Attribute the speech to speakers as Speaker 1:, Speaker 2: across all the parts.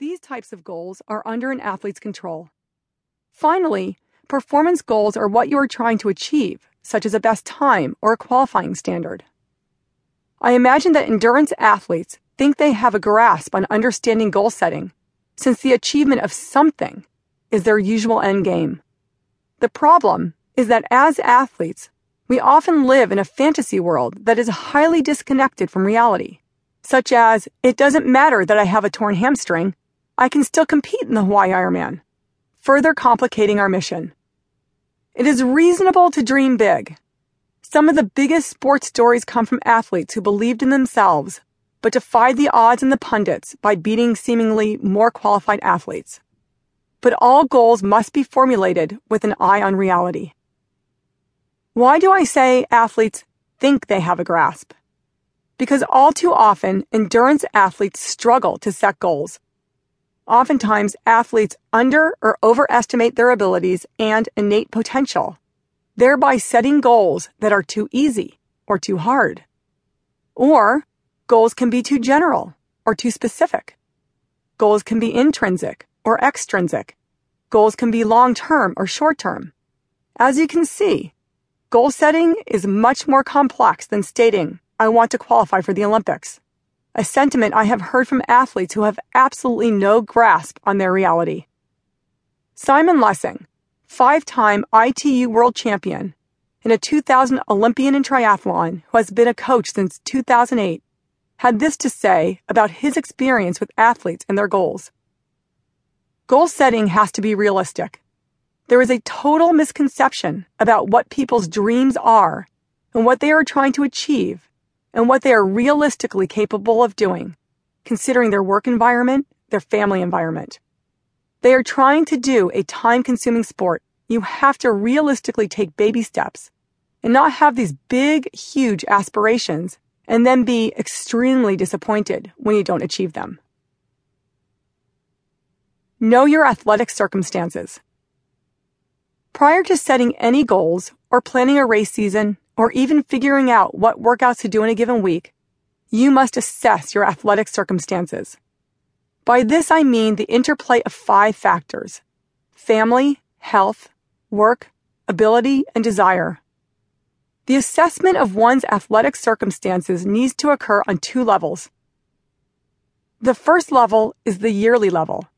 Speaker 1: These types of goals are under an athlete's control. Finally, performance goals are what you are trying to achieve, such as a best time or a qualifying standard. I imagine that endurance athletes think they have a grasp on understanding goal setting, since the achievement of something is their usual end game. The problem is that as athletes, we often live in a fantasy world that is highly disconnected from reality, such as, it doesn't matter that I have a torn hamstring, I can still compete in the Hawaii Ironman, further complicating our mission. It is reasonable to dream big. Some of the biggest sports stories come from athletes who believed in themselves, but defied the odds and the pundits by beating seemingly more qualified athletes. But all goals must be formulated with an eye on reality. Why do I say athletes think they have a grasp? Because all too often, endurance athletes struggle to set goals Oftentimes, athletes under or overestimate their abilities and innate potential, thereby setting goals that are too easy or too hard. Or, goals can be too general or too specific. Goals can be intrinsic or extrinsic. Goals can be long term or short term. As you can see, goal setting is much more complex than stating, I want to qualify for the Olympics a sentiment I have heard from athletes who have absolutely no grasp on their reality. Simon Lessing, five time ITU world champion and a 2000 Olympian in triathlon who has been a coach since 2008, had this to say about his experience with athletes and their goals. Goal setting has to be realistic. There is a total misconception about what people's dreams are and what they are trying to achieve and what they are realistically capable of doing, considering their work environment, their family environment. They are trying to do a time consuming sport. You have to realistically take baby steps and not have these big, huge aspirations and then be extremely disappointed when you don't achieve them. Know your athletic circumstances. Prior to setting any goals or planning a race season, or even figuring out what workouts to do in a given week, you must assess your athletic circumstances. By this, I mean the interplay of five factors family, health, work, ability, and desire. The assessment of one's athletic circumstances needs to occur on two levels. The first level is the yearly level.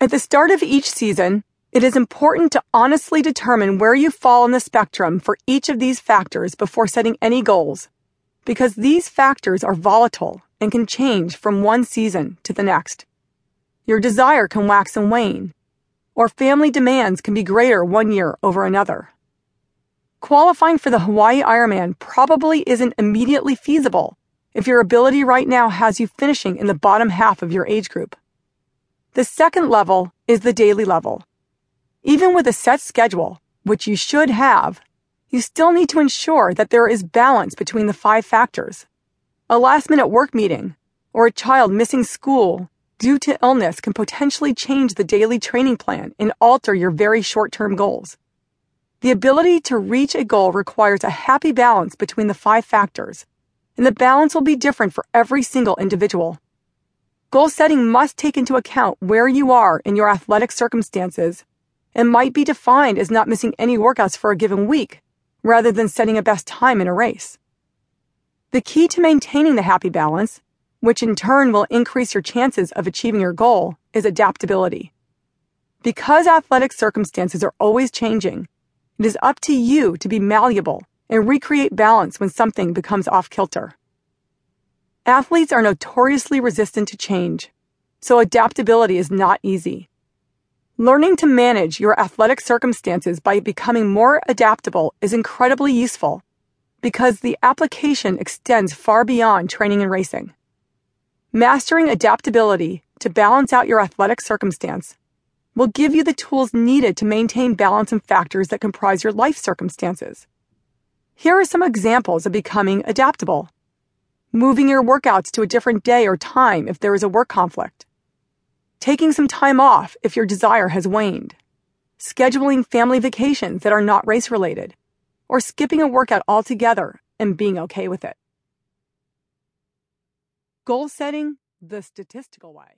Speaker 1: At the start of each season, it is important to honestly determine where you fall on the spectrum for each of these factors before setting any goals, because these factors are volatile and can change from one season to the next. Your desire can wax and wane, or family demands can be greater one year over another. Qualifying for the Hawaii Ironman probably isn't immediately feasible if your ability right now has you finishing in the bottom half of your age group. The second level is the daily level even with a set schedule, which you should have, you still need to ensure that there is balance between the five factors. A last minute work meeting or a child missing school due to illness can potentially change the daily training plan and alter your very short term goals. The ability to reach a goal requires a happy balance between the five factors, and the balance will be different for every single individual. Goal setting must take into account where you are in your athletic circumstances and might be defined as not missing any workouts for a given week, rather than setting a best time in a race. The key to maintaining the happy balance, which in turn will increase your chances of achieving your goal, is adaptability. Because athletic circumstances are always changing, it is up to you to be malleable and recreate balance when something becomes off kilter. Athletes are notoriously resistant to change, so adaptability is not easy. Learning to manage your athletic circumstances by becoming more adaptable is incredibly useful because the application extends far beyond training and racing. Mastering adaptability to balance out your athletic circumstance will give you the tools needed to maintain balance in factors that comprise your life circumstances. Here are some examples of becoming adaptable. Moving your workouts to a different day or time if there is a work conflict taking some time off if your desire has waned, scheduling family vacations that are not race related, or skipping a workout altogether and being okay with it. Goal setting the statistical way.